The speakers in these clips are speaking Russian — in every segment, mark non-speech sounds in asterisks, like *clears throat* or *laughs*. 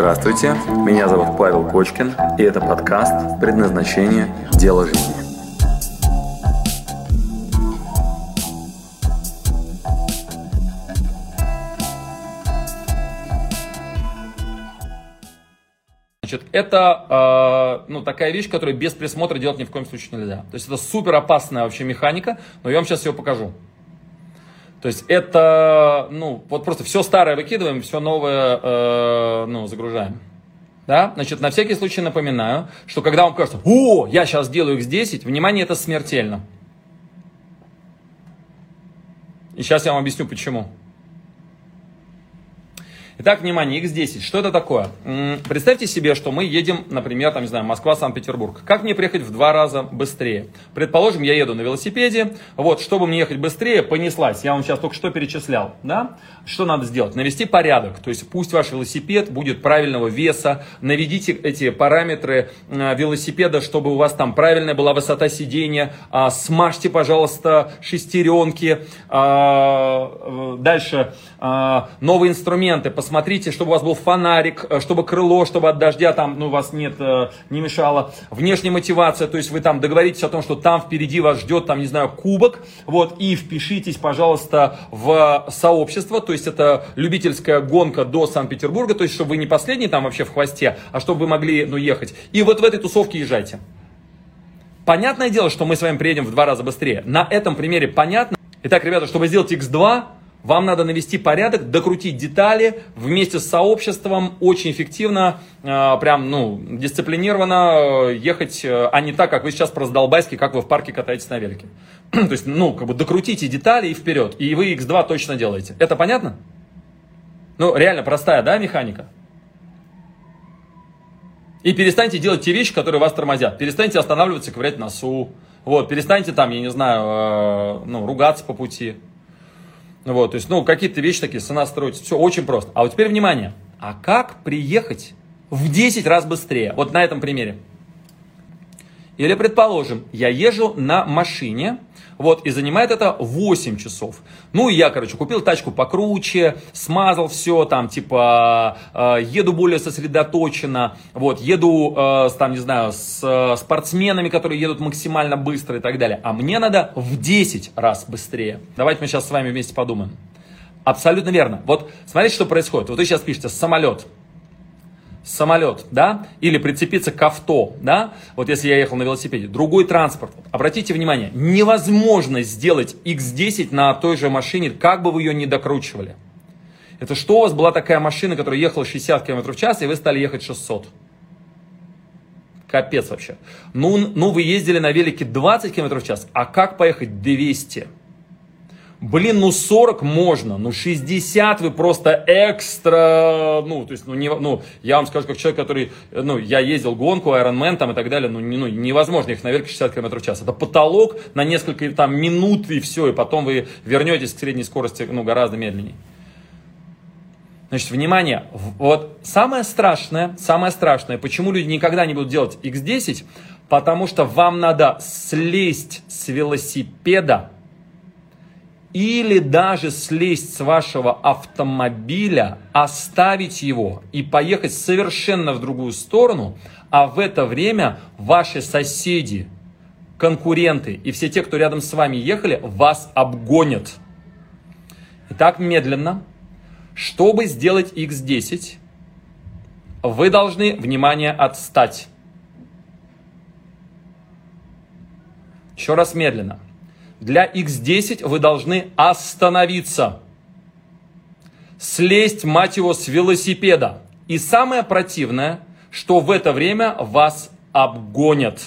Здравствуйте, меня зовут Павел Кочкин, и это подкаст «Предназначение. Дело жизни». Значит, это э, ну, такая вещь, которую без присмотра делать ни в коем случае нельзя. То есть это супер опасная вообще механика, но я вам сейчас ее покажу. То есть это, ну, вот просто все старое выкидываем, все новое, э, ну, загружаем. Да? Значит, на всякий случай напоминаю, что когда вам кажется, о, я сейчас делаю x10, внимание, это смертельно. И сейчас я вам объясню, почему. Итак, внимание, X10. Что это такое? Представьте себе, что мы едем, например, там, не знаю, Москва-Санкт-Петербург. Как мне приехать в два раза быстрее? Предположим, я еду на велосипеде. Вот, чтобы мне ехать быстрее, понеслась. Я вам сейчас только что перечислял, да? Что надо сделать? Навести порядок. То есть пусть ваш велосипед будет правильного веса. Наведите эти параметры э, велосипеда, чтобы у вас там правильная была высота сидения. А, смажьте, пожалуйста, шестеренки. А, э, дальше а, новые инструменты посмотрите, чтобы у вас был фонарик, э, чтобы крыло, чтобы от дождя там, ну, вас нет, э, не мешало. Внешняя мотивация, то есть вы там договоритесь о том, что там впереди вас ждет, там, не знаю, кубок, вот, и впишитесь, пожалуйста, в сообщество, то есть это любительская гонка до Санкт-Петербурга, то есть чтобы вы не последний там вообще в хвосте, а чтобы вы могли, ну, ехать. И вот в этой тусовке езжайте. Понятное дело, что мы с вами приедем в два раза быстрее. На этом примере понятно. Итак, ребята, чтобы сделать X2, вам надо навести порядок, докрутить детали вместе с сообществом, очень эффективно, э, прям, ну, дисциплинированно э, ехать, э, а не так, как вы сейчас раздолбайски, как вы в парке катаетесь на велике. *clears throat* То есть, ну, как бы докрутите детали и вперед, и вы X2 точно делаете. Это понятно? Ну, реально простая, да, механика? И перестаньте делать те вещи, которые вас тормозят. Перестаньте останавливаться, ковырять носу. Вот, перестаньте там, я не знаю, ну, ругаться по пути. Вот, то есть, ну, какие-то вещи такие, сына строить, все очень просто. А вот теперь внимание, а как приехать в 10 раз быстрее? Вот на этом примере. Или, предположим, я езжу на машине, вот, и занимает это 8 часов. Ну, и я, короче, купил тачку покруче, смазал все, там, типа, э, еду более сосредоточенно, вот, еду, э, там, не знаю, с э, спортсменами, которые едут максимально быстро и так далее. А мне надо в 10 раз быстрее. Давайте мы сейчас с вами вместе подумаем. Абсолютно верно. Вот, смотрите, что происходит. Вот вы сейчас пишете самолет самолет, да, или прицепиться к авто, да, вот если я ехал на велосипеде, другой транспорт. Обратите внимание, невозможно сделать X10 на той же машине, как бы вы ее ни докручивали. Это что у вас была такая машина, которая ехала 60 км в час, и вы стали ехать 600? Капец вообще. Ну, ну вы ездили на велике 20 км в час, а как поехать 200? Блин, ну 40 можно, ну 60 вы просто экстра, ну, то есть, ну, не, ну, я вам скажу, как человек, который, ну, я ездил гонку, Ironman там и так далее, ну, не, ну невозможно их наверх 60 км в час. Это потолок на несколько там минут и все, и потом вы вернетесь к средней скорости, ну, гораздо медленнее. Значит, внимание, вот самое страшное, самое страшное, почему люди никогда не будут делать X10, потому что вам надо слезть с велосипеда, или даже слезть с вашего автомобиля, оставить его и поехать совершенно в другую сторону, а в это время ваши соседи, конкуренты и все те, кто рядом с вами ехали, вас обгонят. Итак, медленно. Чтобы сделать x10, вы должны, внимание, отстать. Еще раз медленно. Для X10 вы должны остановиться. Слезть, мать его, с велосипеда. И самое противное, что в это время вас обгонят.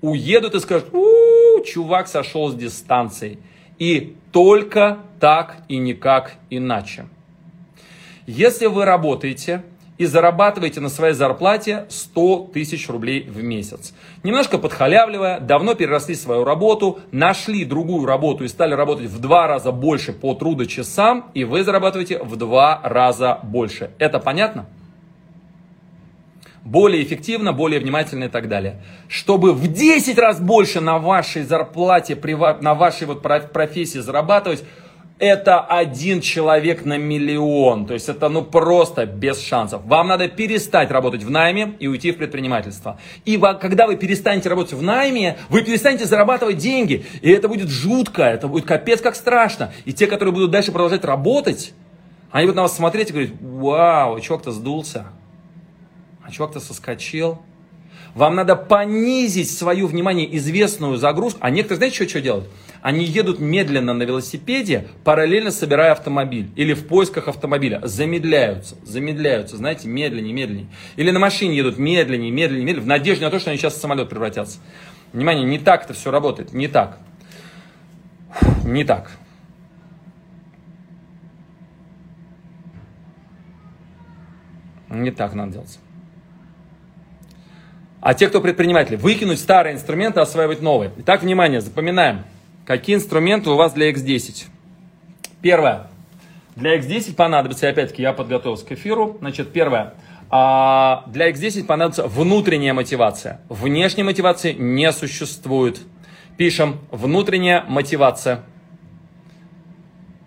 Уедут и скажут, у чувак сошел с дистанции. И только так и никак иначе. Если вы работаете и зарабатываете на своей зарплате 100 тысяч рублей в месяц. Немножко подхалявливая, давно переросли свою работу, нашли другую работу и стали работать в два раза больше по трудочасам, и вы зарабатываете в два раза больше. Это понятно? более эффективно, более внимательно и так далее. Чтобы в 10 раз больше на вашей зарплате, на вашей вот профессии зарабатывать, это один человек на миллион. То есть это ну просто без шансов. Вам надо перестать работать в найме и уйти в предпринимательство. И когда вы перестанете работать в найме, вы перестанете зарабатывать деньги. И это будет жутко, это будет капец как страшно. И те, которые будут дальше продолжать работать, они будут на вас смотреть и говорить, вау, чувак-то сдулся, а чувак-то соскочил. Вам надо понизить свою, внимание, известную загрузку. А некоторые, знаете, что, что делают? Они едут медленно на велосипеде, параллельно собирая автомобиль. Или в поисках автомобиля. Замедляются, замедляются, знаете, медленнее, медленнее. Или на машине едут медленнее, медленнее, медленнее, в надежде на то, что они сейчас в самолет превратятся. Внимание, не так это все работает, не так. Не так. Не так надо делать. А те, кто предприниматели, выкинуть старые инструменты, осваивать новые. Итак, внимание, запоминаем. Какие инструменты у вас для X10? Первое. Для X10 понадобится, опять-таки, я подготовился к эфиру. Значит, первое. А для X10 понадобится внутренняя мотивация. Внешней мотивации не существует. Пишем внутренняя мотивация.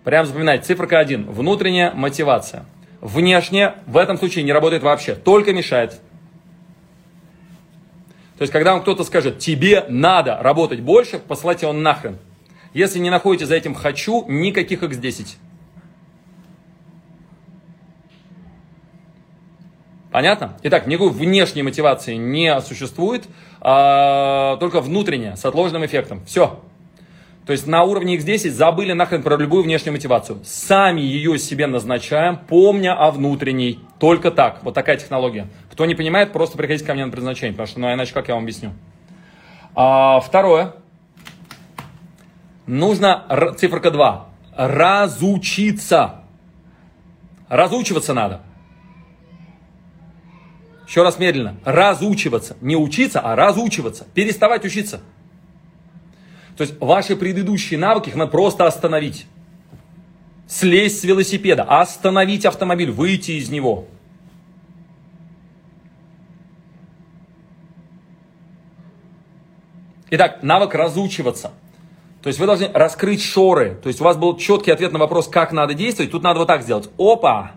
Прям запоминайте, циферка 1. Внутренняя мотивация. Внешняя в этом случае не работает вообще, только мешает. То есть, когда вам кто-то скажет, тебе надо работать больше, послайте он нахрен. Если не находите за этим «хочу», никаких X10. Понятно? Итак, никакой внешней мотивации не существует, а только внутренняя, с отложенным эффектом. Все. То есть на уровне X10 забыли нахрен про любую внешнюю мотивацию. Сами ее себе назначаем, помня о внутренней. Только так. Вот такая технология. Кто не понимает, просто приходите ко мне на предназначение, потому что, ну, иначе как я вам объясню. А, второе. Нужно, циферка 2, разучиться. Разучиваться надо. Еще раз медленно. Разучиваться. Не учиться, а разучиваться. Переставать учиться. То есть ваши предыдущие навыки их надо просто остановить. Слезть с велосипеда, остановить автомобиль, выйти из него. Итак, навык разучиваться. То есть вы должны раскрыть шоры. То есть у вас был четкий ответ на вопрос, как надо действовать. Тут надо вот так сделать. Опа!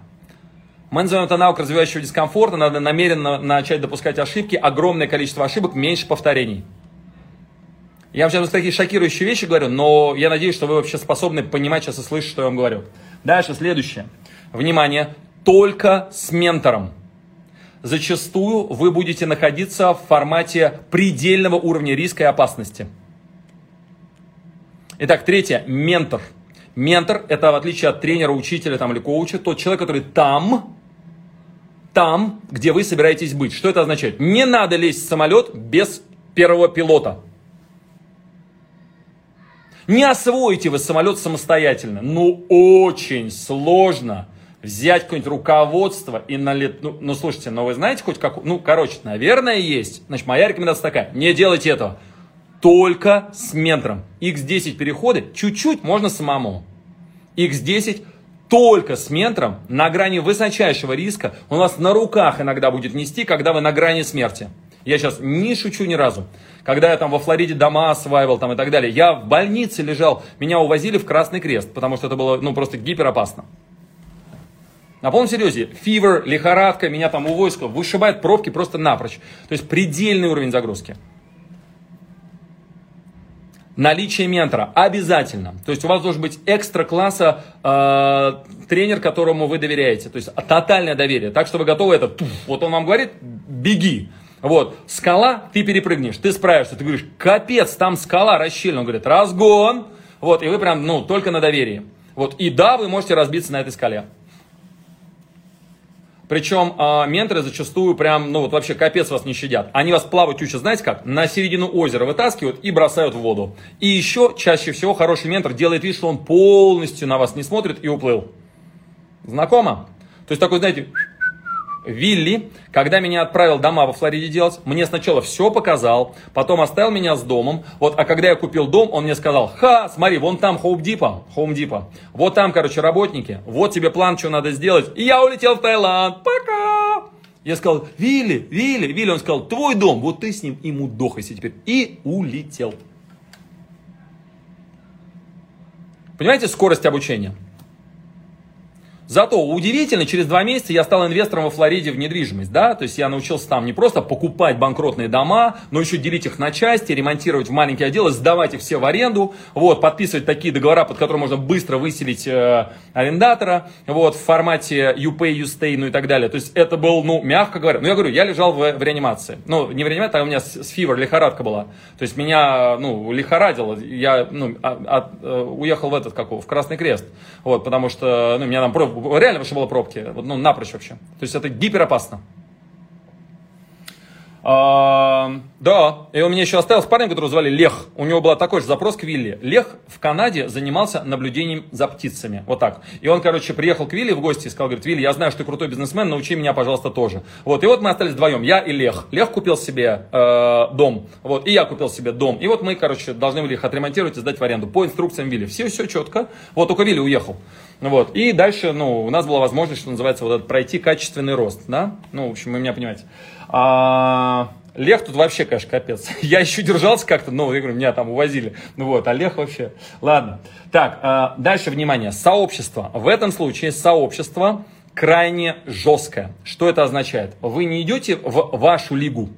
Мы называем это навык развивающего дискомфорта. Надо намеренно начать допускать ошибки. Огромное количество ошибок, меньше повторений. Я вам сейчас такие шокирующие вещи говорю, но я надеюсь, что вы вообще способны понимать сейчас и слышать, что я вам говорю. Дальше, следующее. Внимание, только с ментором. Зачастую вы будете находиться в формате предельного уровня риска и опасности. Итак, третье, ментор. Ментор – это в отличие от тренера, учителя там, или коуча, тот человек, который там, там, где вы собираетесь быть. Что это означает? Не надо лезть в самолет без первого пилота. Не освоите вы самолет самостоятельно. Ну, очень сложно взять какое-нибудь руководство и налет... Ну, ну, слушайте, но вы знаете хоть как... Ну, короче, наверное, есть. Значит, моя рекомендация такая. Не делайте этого. Только с ментором. X10 переходы чуть-чуть можно самому. X10 только с ментором на грани высочайшего риска он вас на руках иногда будет нести, когда вы на грани смерти. Я сейчас не шучу ни разу. Когда я там во Флориде дома осваивал там и так далее, я в больнице лежал, меня увозили в Красный Крест, потому что это было ну просто гиперопасно. На полном серьезе, фивер, лихорадка, меня там у войска вышибает пробки просто напрочь. То есть предельный уровень загрузки. Наличие ментора обязательно. То есть у вас должен быть экстра класса э, тренер, которому вы доверяете. То есть тотальное доверие. Так что вы готовы это, вот он вам говорит, беги. Вот, скала, ты перепрыгнешь, ты справишься, ты говоришь, капец, там скала расщелина. Он говорит, разгон. Вот, и вы прям, ну, только на доверии. Вот, и да, вы можете разбиться на этой скале. Причем э, менторы зачастую прям, ну вот вообще капец вас не щадят. Они вас плавать учат, знаете как? На середину озера вытаскивают и бросают в воду. И еще чаще всего хороший ментор делает вид, что он полностью на вас не смотрит и уплыл. Знакомо? То есть такой, знаете, Вилли, когда меня отправил дома во Флориде делать, мне сначала все показал, потом оставил меня с домом. Вот, а когда я купил дом, он мне сказал, ха, смотри, вон там Хоум Дипа, Хоум Дипа. Вот там, короче, работники, вот тебе план, что надо сделать. И я улетел в Таиланд, пока. Я сказал, Вилли, Вилли, Вилли, он сказал, твой дом, вот ты с ним и мудохайся теперь. И улетел. Понимаете скорость обучения? Зато удивительно, через два месяца я стал инвестором во Флориде в недвижимость, да, то есть я научился там не просто покупать банкротные дома, но еще делить их на части, ремонтировать в маленькие отделы, сдавать их все в аренду, вот, подписывать такие договора, под которые можно быстро выселить э, арендатора, вот, в формате you pay, you stay, ну и так далее. То есть это был, ну, мягко говоря, ну я говорю, я лежал в, в реанимации, ну, не в реанимации, а у меня с, с фивер, лихорадка была, то есть меня, ну, лихорадило, я, ну, от, от, э, уехал в этот, какого, в Красный Крест, вот, потому что, ну, меня там реально вообще было пробки, вот, ну, напрочь вообще. То есть это гиперопасно. А, да, и у меня еще остался парень, которого звали Лех. У него был такой же запрос к Вилли. Лех в Канаде занимался наблюдением за птицами. Вот так. И он, короче, приехал к Вилли в гости и сказал, говорит, Вилли, я знаю, что ты крутой бизнесмен, научи меня, пожалуйста, тоже. Вот, и вот мы остались вдвоем, я и Лех. Лех купил себе э, дом, вот, и я купил себе дом. И вот мы, короче, должны были их отремонтировать и сдать в аренду по инструкциям Вилли. Все, все четко. Вот, только Вилли уехал. Вот. И дальше, ну, у нас была возможность, что называется, вот этот, пройти качественный рост, да? Ну, в общем, вы меня понимаете. А, Лех тут вообще, конечно, капец. *laughs* Я еще держался как-то, но, я говорю, меня там увозили. Ну вот, а Лех вообще. Ладно. Так, а, дальше, внимание. Сообщество. В этом случае сообщество крайне жесткое. Что это означает? Вы не идете в вашу лигу,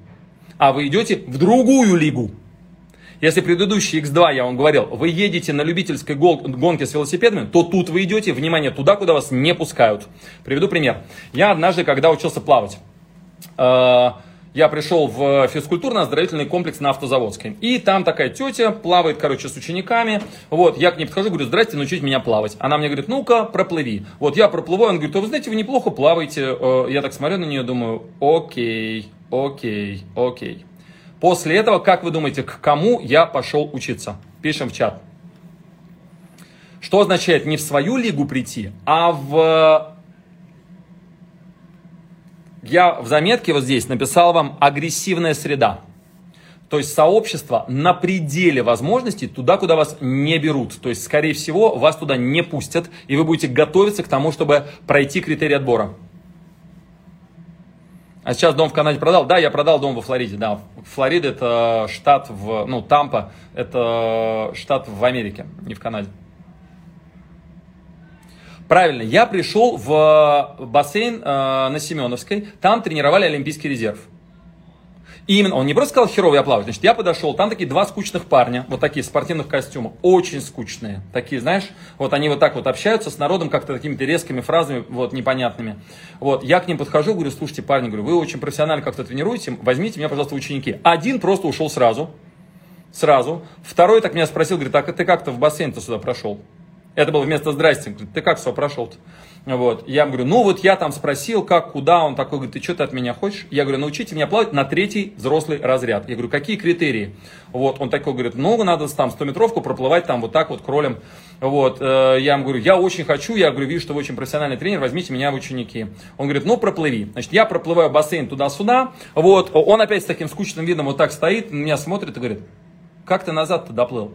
а вы идете в другую лигу. Если предыдущий X2, я вам говорил, вы едете на любительской гонке с велосипедами, то тут вы идете, внимание, туда, куда вас не пускают. Приведу пример. Я однажды, когда учился плавать, я пришел в физкультурно-оздоровительный комплекс на Автозаводской. И там такая тетя плавает, короче, с учениками. Вот, я к ней подхожу, говорю, здрасте, научите меня плавать. Она мне говорит, ну-ка, проплыви. Вот, я проплыву, он говорит, а вы знаете, вы неплохо плаваете. Э, я так смотрю на нее, думаю, окей, окей, окей. После этого, как вы думаете, к кому я пошел учиться? Пишем в чат. Что означает не в свою лигу прийти, а в... Я в заметке вот здесь написал вам агрессивная среда. То есть сообщество на пределе возможностей туда, куда вас не берут. То есть, скорее всего, вас туда не пустят, и вы будете готовиться к тому, чтобы пройти критерий отбора. А сейчас дом в Канаде продал? Да, я продал дом во Флориде, да. Флорида это штат в, ну, Тампа, это штат в Америке, не в Канаде. Правильно, я пришел в бассейн э, на Семеновской, там тренировали Олимпийский резерв. И именно, он не просто сказал херово я плаваю, значит, я подошел, там такие два скучных парня, вот такие, спортивных костюмах, очень скучные, такие, знаешь, вот они вот так вот общаются с народом как-то такими резкими фразами, вот, непонятными. Вот, я к ним подхожу, говорю, слушайте, парни, говорю, вы очень профессионально как-то тренируете, возьмите меня, пожалуйста, ученики. Один просто ушел сразу, сразу. Второй так меня спросил, говорит, а ты как-то в бассейн-то сюда прошел? Это было вместо здрасте. Говорит, ты как сюда прошел-то? Вот. Я говорю, ну вот я там спросил, как, куда. Он такой говорит, ты что ты от меня хочешь? Я говорю, научите меня плавать на третий взрослый разряд. Я говорю, какие критерии? Вот. Он такой говорит, ну надо там 100-метровку проплывать там вот так вот кролем. Вот. Э, я ему говорю, я очень хочу, я говорю, вижу, что вы очень профессиональный тренер, возьмите меня в ученики. Он говорит, ну проплыви. Значит, я проплываю бассейн туда-сюда. Вот. Он опять с таким скучным видом вот так стоит, на меня смотрит и говорит, как ты назад-то доплыл?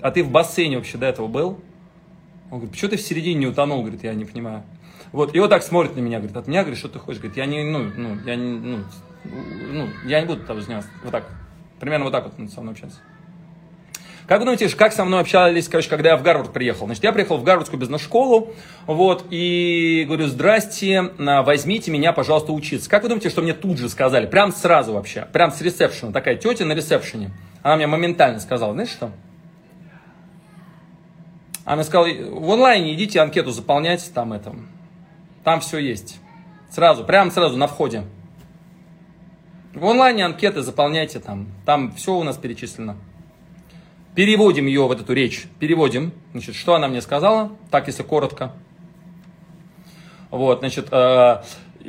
а ты в бассейне вообще до этого был? Он говорит, почему ты в середине не утонул? Говорит, я не понимаю. Вот, и вот так смотрит на меня, говорит, от меня, говорит, что ты хочешь? Говорит, я не, ну, ну, я не, ну, ну, я не буду того заниматься. Вот так. Примерно вот так вот он со мной общается. Как вы думаете, как со мной общались, короче, когда я в Гарвард приехал? Значит, я приехал в Гарвардскую бизнес-школу, вот, и говорю, здрасте, возьмите меня, пожалуйста, учиться. Как вы думаете, что мне тут же сказали? Прям сразу вообще, прям с ресепшена, такая тетя на ресепшене. Она мне моментально сказала, знаешь что? Она сказала, в онлайне идите анкету заполняйте, там это, там все есть. Сразу, прямо сразу на входе. В онлайне анкеты заполняйте там, там все у нас перечислено. Переводим ее, вот эту речь, переводим. Значит, что она мне сказала, так если коротко. Вот, значит, э,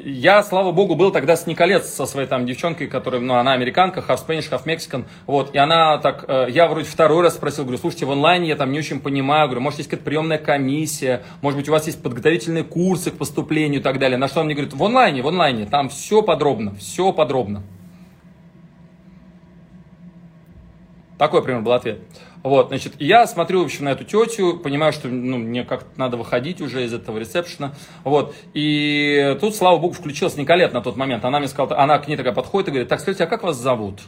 я, слава богу, был тогда с Николец со своей там девчонкой, которая, ну, она американка, half Spanish, half Mexican, вот, и она так, э, я вроде второй раз спросил, говорю, слушайте, в онлайне я там не очень понимаю, говорю, может, есть какая-то приемная комиссия, может быть, у вас есть подготовительные курсы к поступлению и так далее, на что он мне говорит, в онлайне, в онлайне, там все подробно, все подробно. Такой, примерно, был ответ. Вот, значит, я смотрю, в общем, на эту тетю, понимаю, что ну, мне как-то надо выходить уже из этого ресепшена. Вот, и тут, слава богу, включилась Николет на тот момент. Она мне сказала, она к ней такая подходит и говорит, так, скажите, а как вас зовут?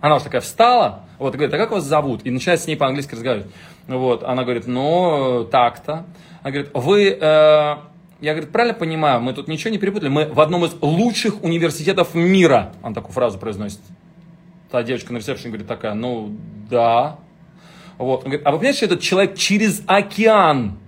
Она уже такая встала, вот, и говорит, а как вас зовут? И начинает с ней по-английски разговаривать. Вот, она говорит, ну, так-то. Она говорит, вы, э, я, говорит, правильно понимаю, мы тут ничего не перепутали, мы в одном из лучших университетов мира. Она такую фразу произносит. Та девочка на ресепшене говорит такая, ну, да. Вот, он говорит, а вы понимаете, что этот человек через океан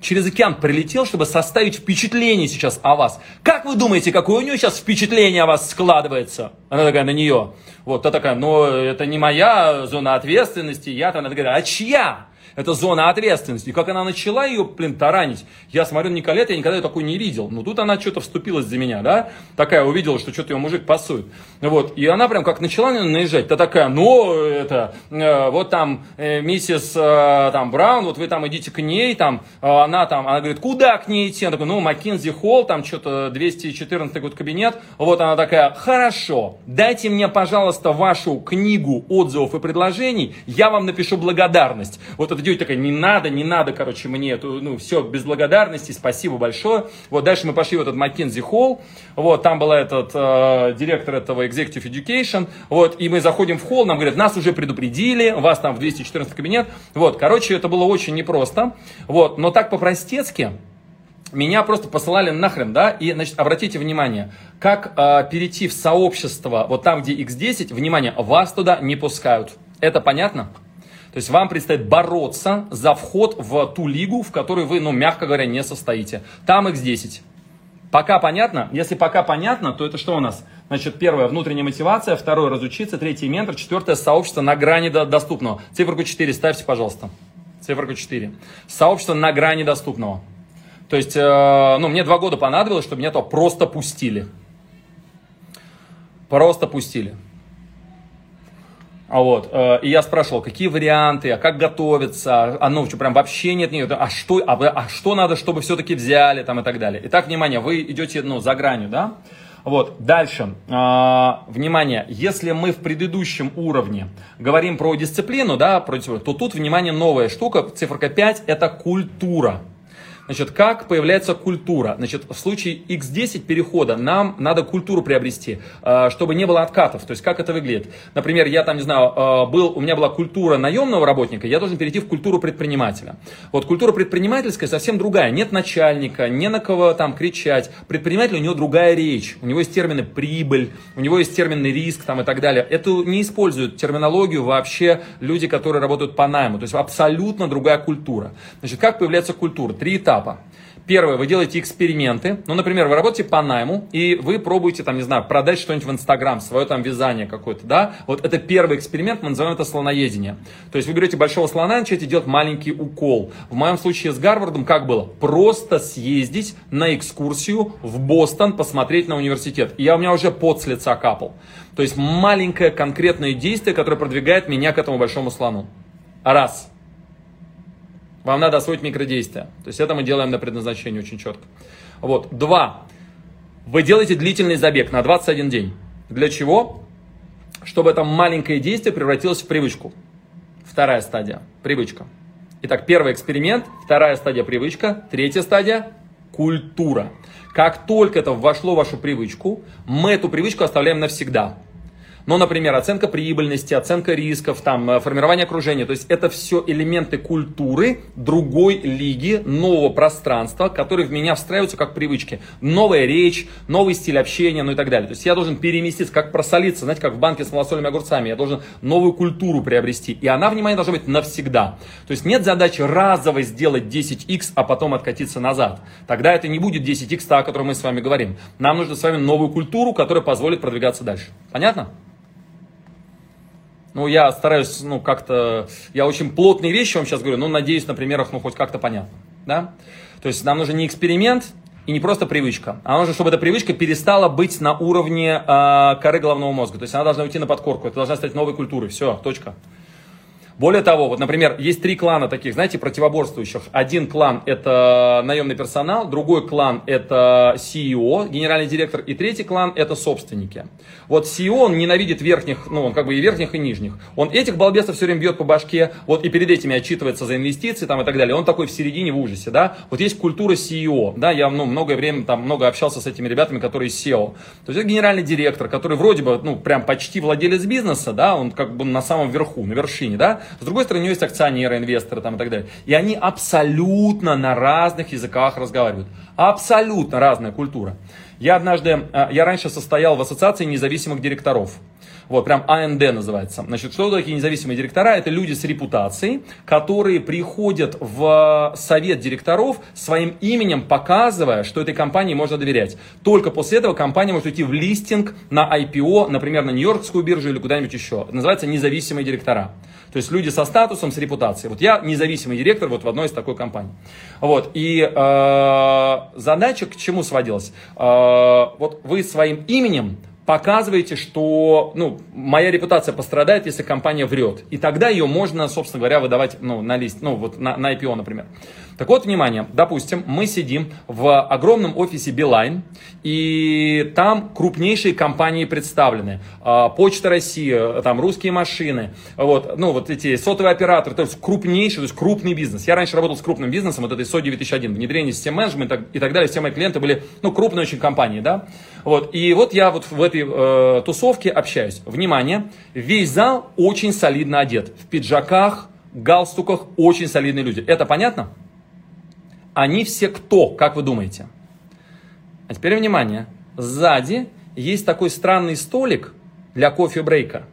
через океан прилетел, чтобы составить впечатление сейчас о вас. Как вы думаете, какое у нее сейчас впечатление о вас складывается? Она такая на нее. Вот, та такая, ну, это не моя зона ответственности. Я-то, она такая, а чья? Это зона ответственности. И как она начала ее, блин, таранить, я смотрю на Николет, я никогда ее такой не видел. Но тут она что-то вступилась за меня, да, такая увидела, что что-то ее мужик пасует. Вот, и она прям как начала наезжать, та такая, ну, это, э, вот там э, миссис э, там Браун, вот вы там идите к ней, там, э, она там, она говорит, куда к ней идти? Она такая, ну, Маккинзи Холл, там что-то 214 год кабинет. Вот она такая, хорошо, дайте мне, пожалуйста, вашу книгу отзывов и предложений, я вам напишу благодарность. Вот это девочка такая, не надо, не надо, короче, мне эту, ну, все, без благодарности, спасибо большое. Вот дальше мы пошли в этот Маккензи Холл, вот, там была этот э, директор этого Executive Education, вот, и мы заходим в холл, нам говорят, нас уже предупредили, вас там в 214 кабинет, вот, короче, это было очень непросто, вот, но так по-простецки, меня просто посылали нахрен, да, и, значит, обратите внимание, как э, перейти в сообщество, вот там, где X10, внимание, вас туда не пускают. Это понятно? То есть вам предстоит бороться за вход в ту лигу, в которой вы, ну, мягко говоря, не состоите. Там X10. Пока понятно? Если пока понятно, то это что у нас? Значит, первое, внутренняя мотивация, второе, разучиться, третье, ментор, четвертое, сообщество на грани до доступного. Циферку 4 ставьте, пожалуйста. Циферку 4. Сообщество на грани доступного. То есть, э, ну, мне два года понадобилось, чтобы меня то просто пустили. Просто пустили. А вот, э, и я спрашивал, какие варианты, а как готовиться, а ну что, прям вообще нет, нет, а что, а, а что надо, чтобы все-таки взяли там и так далее. Итак, внимание, вы идете, ну, за гранью, да? Вот, дальше, э, внимание, если мы в предыдущем уровне говорим про дисциплину, да, про, то тут, внимание, новая штука, циферка 5, это культура. Значит, как появляется культура? Значит, в случае X10 перехода нам надо культуру приобрести, э, чтобы не было откатов. То есть, как это выглядит? Например, я там, не знаю, э, был, у меня была культура наемного работника, я должен перейти в культуру предпринимателя. Вот культура предпринимательская совсем другая. Нет начальника, не на кого там кричать. Предприниматель, у него другая речь. У него есть термины прибыль, у него есть термины риск там и так далее. Это не используют терминологию вообще люди, которые работают по найму. То есть, абсолютно другая культура. Значит, как появляется культура? Три этапа этапа. Первое, вы делаете эксперименты. Ну, например, вы работаете по найму, и вы пробуете, там, не знаю, продать что-нибудь в Инстаграм, свое там вязание какое-то, да? Вот это первый эксперимент, мы называем это слоноедение. То есть вы берете большого слона и начинаете делать маленький укол. В моем случае с Гарвардом как было? Просто съездить на экскурсию в Бостон, посмотреть на университет. И я у меня уже пот с лица капал. То есть маленькое конкретное действие, которое продвигает меня к этому большому слону. Раз. Вам надо освоить микродействия. То есть это мы делаем на предназначение очень четко. Вот. Два. Вы делаете длительный забег на 21 день. Для чего? Чтобы это маленькое действие превратилось в привычку. Вторая стадия. Привычка. Итак, первый эксперимент, вторая стадия привычка, третья стадия культура. Как только это вошло в вашу привычку, мы эту привычку оставляем навсегда. Но, например, оценка прибыльности, оценка рисков, там, э, формирование окружения. То есть это все элементы культуры другой лиги, нового пространства, которые в меня встраиваются как привычки. Новая речь, новый стиль общения, ну и так далее. То есть я должен переместиться, как просолиться, знаете, как в банке с малосольными огурцами. Я должен новую культуру приобрести. И она, внимание, должна быть навсегда. То есть нет задачи разово сделать 10x, а потом откатиться назад. Тогда это не будет 10x, о котором мы с вами говорим. Нам нужно с вами новую культуру, которая позволит продвигаться дальше. Понятно? Ну, я стараюсь, ну, как-то, я очень плотные вещи вам сейчас говорю, но надеюсь, на примерах, ну, хоть как-то понятно, да? То есть нам нужен не эксперимент и не просто привычка, а нужно, чтобы эта привычка перестала быть на уровне э, коры головного мозга. То есть она должна уйти на подкорку, это должна стать новой культурой. Все, точка. Более того, вот, например, есть три клана таких, знаете, противоборствующих. Один клан – это наемный персонал, другой клан – это CEO, генеральный директор, и третий клан – это собственники. Вот CEO, он ненавидит верхних, ну, он как бы и верхних, и нижних. Он этих балбесов все время бьет по башке, вот, и перед этими отчитывается за инвестиции там и так далее. Он такой в середине в ужасе, да. Вот есть культура CEO, да, я, ну, многое время там много общался с этими ребятами, которые SEO. То есть это генеральный директор, который вроде бы, ну, прям почти владелец бизнеса, да, он как бы на самом верху, на вершине, да, с другой стороны, у него есть акционеры, инвесторы там и так далее. И они абсолютно на разных языках разговаривают. Абсолютно разная культура. Я однажды, э, я раньше состоял в ассоциации независимых директоров. Вот, прям АНД называется. Значит, что такие независимые директора? Это люди с репутацией, которые приходят в совет директоров своим именем, показывая, что этой компании можно доверять. Только после этого компания может уйти в листинг на IPO, например, на Нью-Йоркскую биржу или куда-нибудь еще. Это называется независимые директора. То есть люди со статусом, с репутацией. Вот я независимый директор вот в одной из такой компаний. Вот. И э, задача к чему сводилась? Э, вот вы своим именем показываете, что ну, моя репутация пострадает, если компания врет. И тогда ее можно, собственно говоря, выдавать ну, на лист, ну вот на, на IPO, например. Так вот, внимание, допустим, мы сидим в огромном офисе Билайн, и там крупнейшие компании представлены. А, Почта России, там русские машины, вот, ну вот эти сотовые операторы, то есть крупнейший, то есть крупный бизнес. Я раньше работал с крупным бизнесом, вот этой SO 9001, внедрение систем менеджмента и так далее, все мои клиенты были, ну, крупные очень компании, да. Вот, и вот я вот в этой э, тусовке общаюсь. Внимание, весь зал очень солидно одет, в пиджаках, галстуках, очень солидные люди. Это понятно? Они все кто, как вы думаете? А теперь внимание. Сзади есть такой странный столик для кофе-брейка,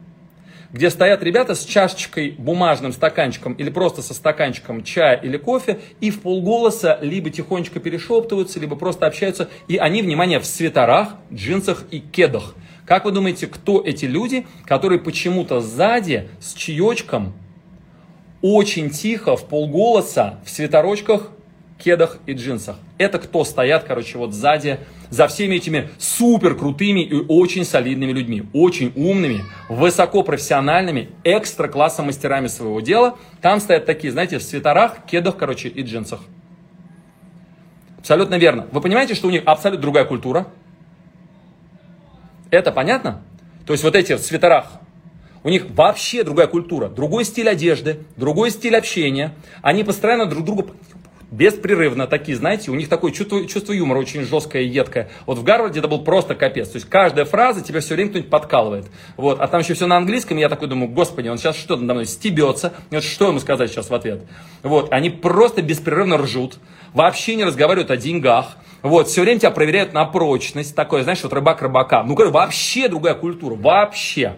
где стоят ребята с чашечкой, бумажным стаканчиком или просто со стаканчиком чая или кофе и в полголоса либо тихонечко перешептываются, либо просто общаются. И они, внимание, в свитерах, джинсах и кедах. Как вы думаете, кто эти люди, которые почему-то сзади с чаечком очень тихо, в полголоса, в свитерочках кедах и джинсах. Это кто стоят, короче, вот сзади, за всеми этими супер крутыми и очень солидными людьми, очень умными, высокопрофессиональными, экстра классом мастерами своего дела. Там стоят такие, знаете, в свитерах, кедах, короче, и джинсах. Абсолютно верно. Вы понимаете, что у них абсолютно другая культура? Это понятно? То есть вот эти в свитерах, у них вообще другая культура, другой стиль одежды, другой стиль общения. Они постоянно друг другу беспрерывно такие, знаете, у них такое чувство, чувство юмора очень жесткое и едкое. Вот в Гарварде это был просто капец. То есть каждая фраза тебя все время кто-нибудь подкалывает. Вот. А там еще все на английском, и я такой думаю, господи, он сейчас что-то надо мной стебется. Вот что ему сказать сейчас в ответ? Вот. Они просто беспрерывно ржут, вообще не разговаривают о деньгах. Вот, все время тебя проверяют на прочность. Такое, знаешь, вот рыбак рыбака. Ну, вообще другая культура, вообще.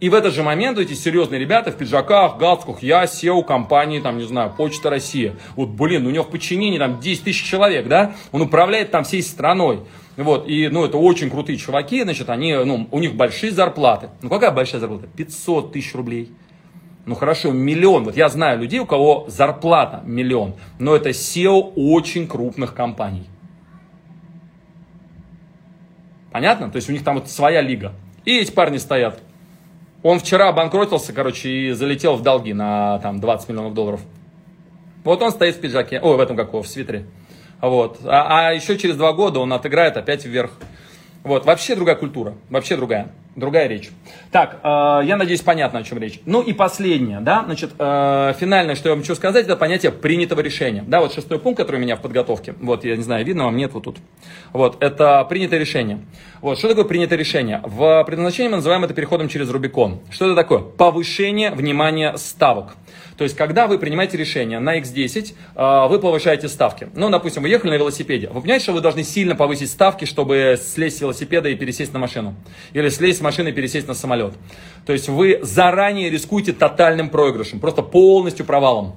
И в этот же момент эти серьезные ребята в пиджаках, галстуках, я SEO компании, там, не знаю, Почта Россия. Вот, блин, у него в подчинении там 10 тысяч человек, да? Он управляет там всей страной. Вот, и, ну, это очень крутые чуваки, значит, они, ну, у них большие зарплаты. Ну, какая большая зарплата? 500 тысяч рублей. Ну, хорошо, миллион. Вот я знаю людей, у кого зарплата миллион. Но это SEO очень крупных компаний. Понятно? То есть у них там вот своя лига. И эти парни стоят. Он вчера обанкротился, короче, и залетел в долги на там 20 миллионов долларов. Вот он стоит в пиджаке, ой, в этом какого, в свитере. Вот. А, а еще через два года он отыграет опять вверх. Вот, вообще другая культура, вообще другая, другая речь. Так, э, я надеюсь, понятно, о чем речь. Ну и последнее, да, значит, э, финальное, что я вам хочу сказать, это понятие принятого решения. Да, вот шестой пункт, который у меня в подготовке, вот, я не знаю, видно вам, нет, вот тут. Вот, это принятое решение. Вот, что такое принятое решение? В предназначении мы называем это переходом через Рубикон. Что это такое? Повышение внимания ставок. То есть, когда вы принимаете решение на X10, а, вы повышаете ставки. Ну, допустим, вы ехали на велосипеде. Вы понимаете, что вы должны сильно повысить ставки, чтобы слезть с велосипеда и пересесть на машину. Или слезть с машины и пересесть на самолет. То есть, вы заранее рискуете тотальным проигрышем, просто полностью провалом.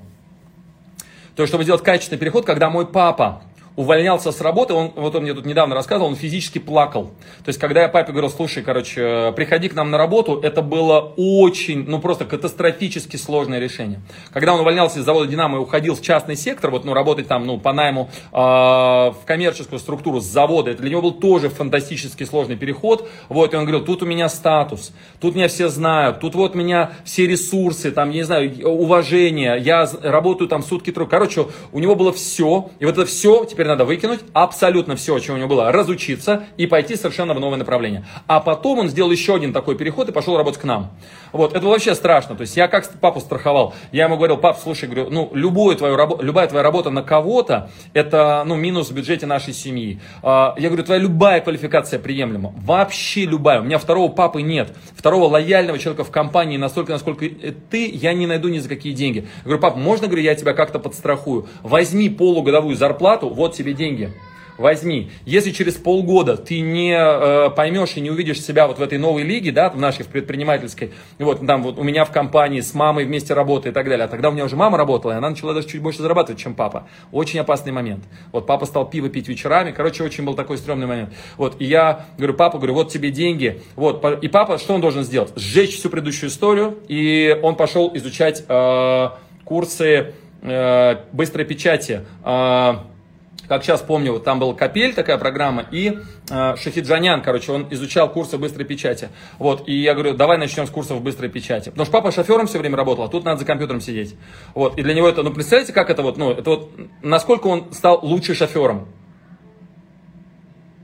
То есть, чтобы сделать качественный переход, когда мой папа увольнялся с работы, он, вот он мне тут недавно рассказывал, он физически плакал. То есть, когда я папе говорил, слушай, короче, приходи к нам на работу, это было очень, ну просто катастрофически сложное решение. Когда он увольнялся из завода «Динамо» и уходил в частный сектор, вот, ну, работать там, ну, по найму э, в коммерческую структуру с завода, это для него был тоже фантастически сложный переход. Вот, и он говорил, тут у меня статус, тут меня все знают, тут вот у меня все ресурсы, там, я не знаю, уважение, я работаю там сутки трое. Короче, у него было все, и вот это все теперь надо выкинуть, абсолютно все, чем у него было, разучиться и пойти совершенно в новое направление. А потом он сделал еще один такой переход и пошел работать к нам. Вот, это вообще страшно. То есть я как папу страховал, я ему говорил, пап, слушай, говорю, ну, любую твою, любая твоя работа на кого-то, это, ну, минус в бюджете нашей семьи. А, я говорю, твоя любая квалификация приемлема. Вообще любая. У меня второго папы нет. Второго лояльного человека в компании настолько, насколько ты, я не найду ни за какие деньги. Я говорю, пап, можно, говорю, я тебя как-то подстрахую? Возьми полугодовую зарплату, вот тебе деньги возьми. Если через полгода ты не э, поймешь и не увидишь себя вот в этой новой лиге, да, в нашей в предпринимательской, вот там вот у меня в компании с мамой вместе работает и так далее, а тогда у меня уже мама работала, и она начала даже чуть больше зарабатывать, чем папа. Очень опасный момент. Вот папа стал пиво пить вечерами, короче, очень был такой стрёмный момент. Вот, и я говорю, папа, говорю, вот тебе деньги, вот, и папа, что он должен сделать? Сжечь всю предыдущую историю, и он пошел изучать э, курсы э, быстрой печати, э, как сейчас помню, вот там был Капель, такая программа, и э, Шахиджанян, короче, он изучал курсы быстрой печати. Вот, и я говорю, давай начнем с курсов быстрой печати. Потому что папа шофером все время работал, а тут надо за компьютером сидеть. Вот, и для него это, ну, представляете, как это вот, ну, это вот, насколько он стал лучше шофером.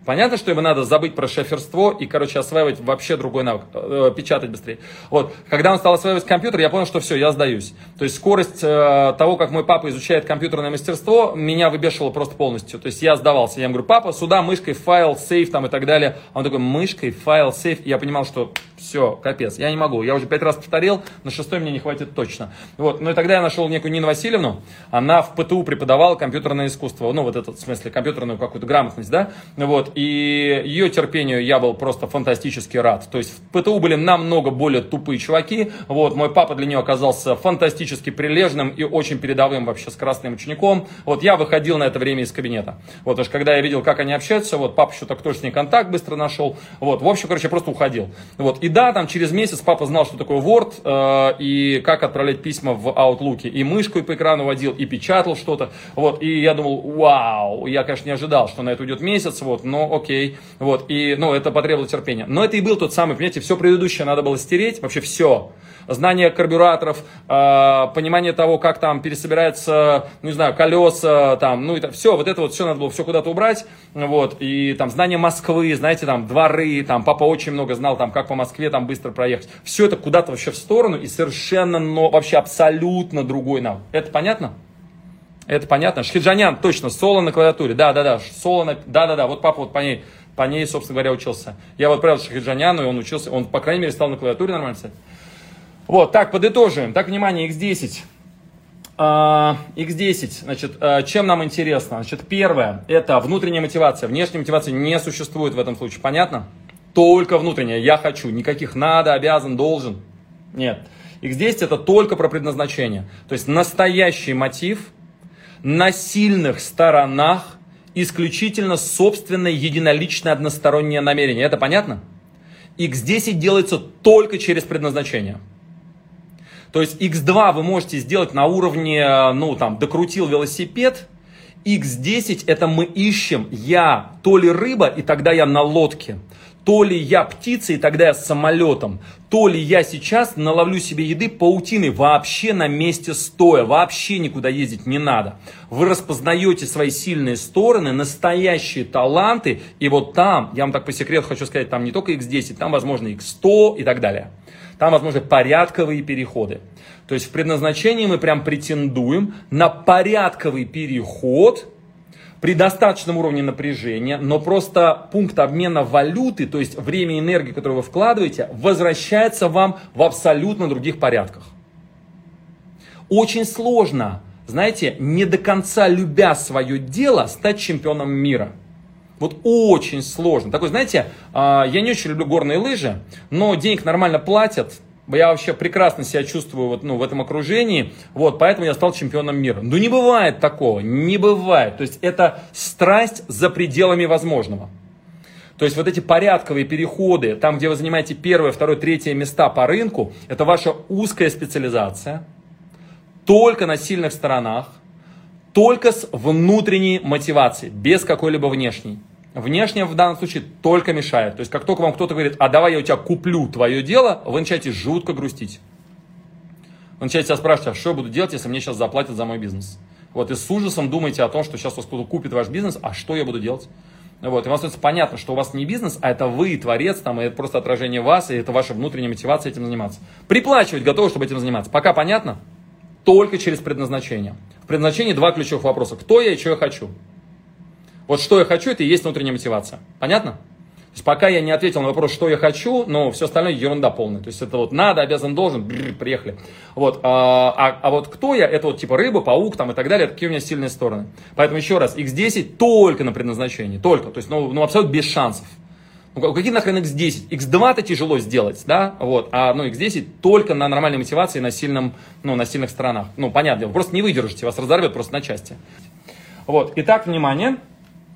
Понятно, что ему надо забыть про шоферство и, короче, осваивать вообще другой навык, э, печатать быстрее. Вот, когда он стал осваивать компьютер, я понял, что все, я сдаюсь. То есть скорость э, того, как мой папа изучает компьютерное мастерство, меня выбешивало просто полностью. То есть я сдавался. Я ему говорю, папа, сюда мышкой, файл, сейф там и так далее. А он такой, мышкой, файл, сейф. Я понимал, что все, капец, я не могу. Я уже пять раз повторил, на шестой мне не хватит точно. Вот, ну и тогда я нашел некую Нину Васильевну. Она в ПТУ преподавала компьютерное искусство. Ну, вот этот, в смысле, компьютерную какую-то грамотность, да. Вот, и ее терпению я был просто фантастически рад. То есть в ПТУ были намного более тупые чуваки. Вот, мой папа для нее оказался фантастически прилежным и очень передовым вообще скоростным учеником. Вот, я выходил на это время из кабинета. Вот, аж когда я видел, как они общаются, вот, папа еще так тоже с ней контакт быстро нашел. Вот, в общем, короче, я просто уходил. Вот, и да, там через месяц папа знал, что такое Word э, и как отправлять письма в Outlook. И мышку по экрану водил, и печатал что-то. Вот, и я думал, вау, я, конечно, не ожидал, что на это уйдет месяц, вот, но окей. Вот, и, ну, это потребовало терпения. Но это и был тот самый, понимаете, все предыдущее надо было стереть, вообще все знание карбюраторов, э, понимание того, как там пересобираются, ну, не знаю, колеса, там, ну, это все, вот это вот все надо было все куда-то убрать, вот, и там знание Москвы, знаете, там, дворы, там, папа очень много знал, там, как по Москве там быстро проехать, все это куда-то вообще в сторону и совершенно, но вообще абсолютно другой навык. Это понятно? Это понятно? Шхиджанян, точно, соло на клавиатуре, да-да-да, соло на, да-да-да, вот папа вот по ней, по ней, собственно говоря, учился. Я вот отправил Шахиджаняну, и он учился, он, по крайней мере, стал на клавиатуре нормально писать. Вот, так, подытожим. Так, внимание, x10. Uh, X10, значит, uh, чем нам интересно? Значит, первое, это внутренняя мотивация. Внешняя мотивация не существует в этом случае, понятно? Только внутренняя, я хочу, никаких надо, обязан, должен. Нет. X10 это только про предназначение. То есть настоящий мотив на сильных сторонах исключительно собственное единоличное одностороннее намерение. Это понятно? X10 делается только через предназначение. То есть X2 вы можете сделать на уровне, ну там, докрутил велосипед, X10 это мы ищем, я то ли рыба, и тогда я на лодке, то ли я птица, и тогда я с самолетом, то ли я сейчас наловлю себе еды паутины, вообще на месте стоя, вообще никуда ездить не надо. Вы распознаете свои сильные стороны, настоящие таланты, и вот там, я вам так по секрету хочу сказать, там не только X10, там возможно X100 и так далее. Там возможны порядковые переходы. То есть в предназначении мы прям претендуем на порядковый переход при достаточном уровне напряжения, но просто пункт обмена валюты, то есть время и энергии, которую вы вкладываете, возвращается вам в абсолютно других порядках. Очень сложно, знаете, не до конца любя свое дело, стать чемпионом мира – вот очень сложно. Такой, знаете, а, я не очень люблю горные лыжи, но денег нормально платят, Я вообще прекрасно себя чувствую вот, ну, в этом окружении, вот, поэтому я стал чемпионом мира. Ну, не бывает такого, не бывает. То есть, это страсть за пределами возможного. То есть, вот эти порядковые переходы, там, где вы занимаете первое, второе, третье места по рынку, это ваша узкая специализация, только на сильных сторонах, только с внутренней мотивацией, без какой-либо внешней. Внешне в данном случае только мешает. То есть, как только вам кто-то говорит, а давай я у тебя куплю твое дело, вы начинаете жутко грустить. Вы начинаете себя спрашивать, а что я буду делать, если мне сейчас заплатят за мой бизнес? Вот, и с ужасом думаете о том, что сейчас у вас кто-то купит ваш бизнес, а что я буду делать? Вот, и вам становится понятно, что у вас не бизнес, а это вы, творец, там, и это просто отражение вас, и это ваша внутренняя мотивация этим заниматься. Приплачивать готовы, чтобы этим заниматься. Пока понятно? Только через предназначение. В предназначении два ключевых вопроса. Кто я и что я хочу? Вот что я хочу, это и есть внутренняя мотивация. Понятно? То есть пока я не ответил на вопрос, что я хочу, но все остальное ерунда полная. То есть это вот надо, обязан, должен, бррр, приехали. Вот. А, а, а вот кто я, это вот типа рыба, паук там и так далее, такие у меня сильные стороны. Поэтому еще раз, x10 только на предназначении, только. То есть ну, ну абсолютно без шансов. Ну, какие нахрен x10? x2-то тяжело сделать, да, вот, а ну, x10 только на нормальной мотивации, на, сильном, ну, на сильных сторонах. Ну, понятно, вы просто не выдержите, вас разорвет просто на части. Вот, итак, внимание,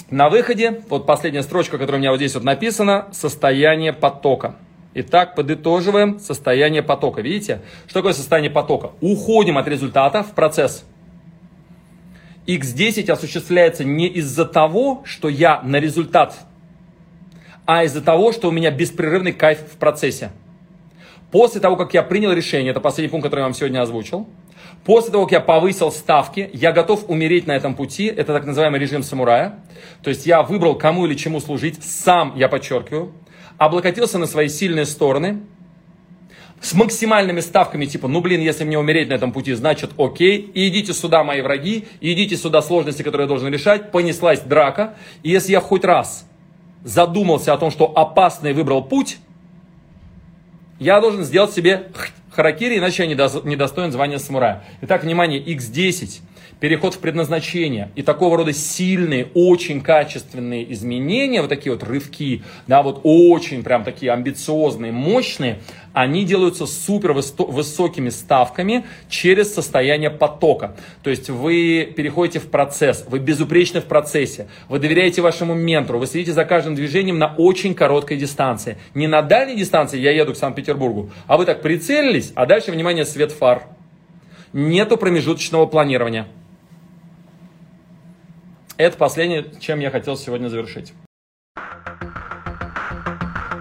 на выходе, вот последняя строчка, которая у меня вот здесь вот написана, состояние потока. Итак, подытоживаем состояние потока. Видите, что такое состояние потока? Уходим от результата в процесс. X10 осуществляется не из-за того, что я на результат, а из-за того, что у меня беспрерывный кайф в процессе. После того, как я принял решение, это последний пункт, который я вам сегодня озвучил, После того, как я повысил ставки, я готов умереть на этом пути. Это так называемый режим самурая. То есть я выбрал, кому или чему служить. Сам, я подчеркиваю. Облокотился на свои сильные стороны. С максимальными ставками, типа, ну блин, если мне умереть на этом пути, значит окей. И идите сюда, мои враги. Идите сюда, сложности, которые я должен решать. Понеслась драка. И если я хоть раз задумался о том, что опасный выбрал путь, я должен сделать себе харакири, иначе я недостоин звания самурая. Итак, внимание, x10, переход в предназначение и такого рода сильные, очень качественные изменения, вот такие вот рывки, да, вот очень прям такие амбициозные, мощные, они делаются супер высокими ставками через состояние потока. То есть вы переходите в процесс, вы безупречны в процессе, вы доверяете вашему ментору, вы следите за каждым движением на очень короткой дистанции. Не на дальней дистанции, я еду к Санкт-Петербургу, а вы так прицелились, а дальше, внимание, свет фар. Нету промежуточного планирования. Это последнее, чем я хотел сегодня завершить.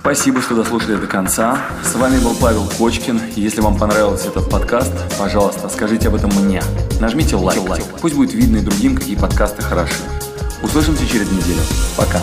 Спасибо, что дослушали до конца. С вами был Павел Кочкин. Если вам понравился этот подкаст, пожалуйста, скажите об этом мне. Нажмите лайк. Пусть будет видно и другим, какие подкасты хороши. Услышимся через неделю. Пока.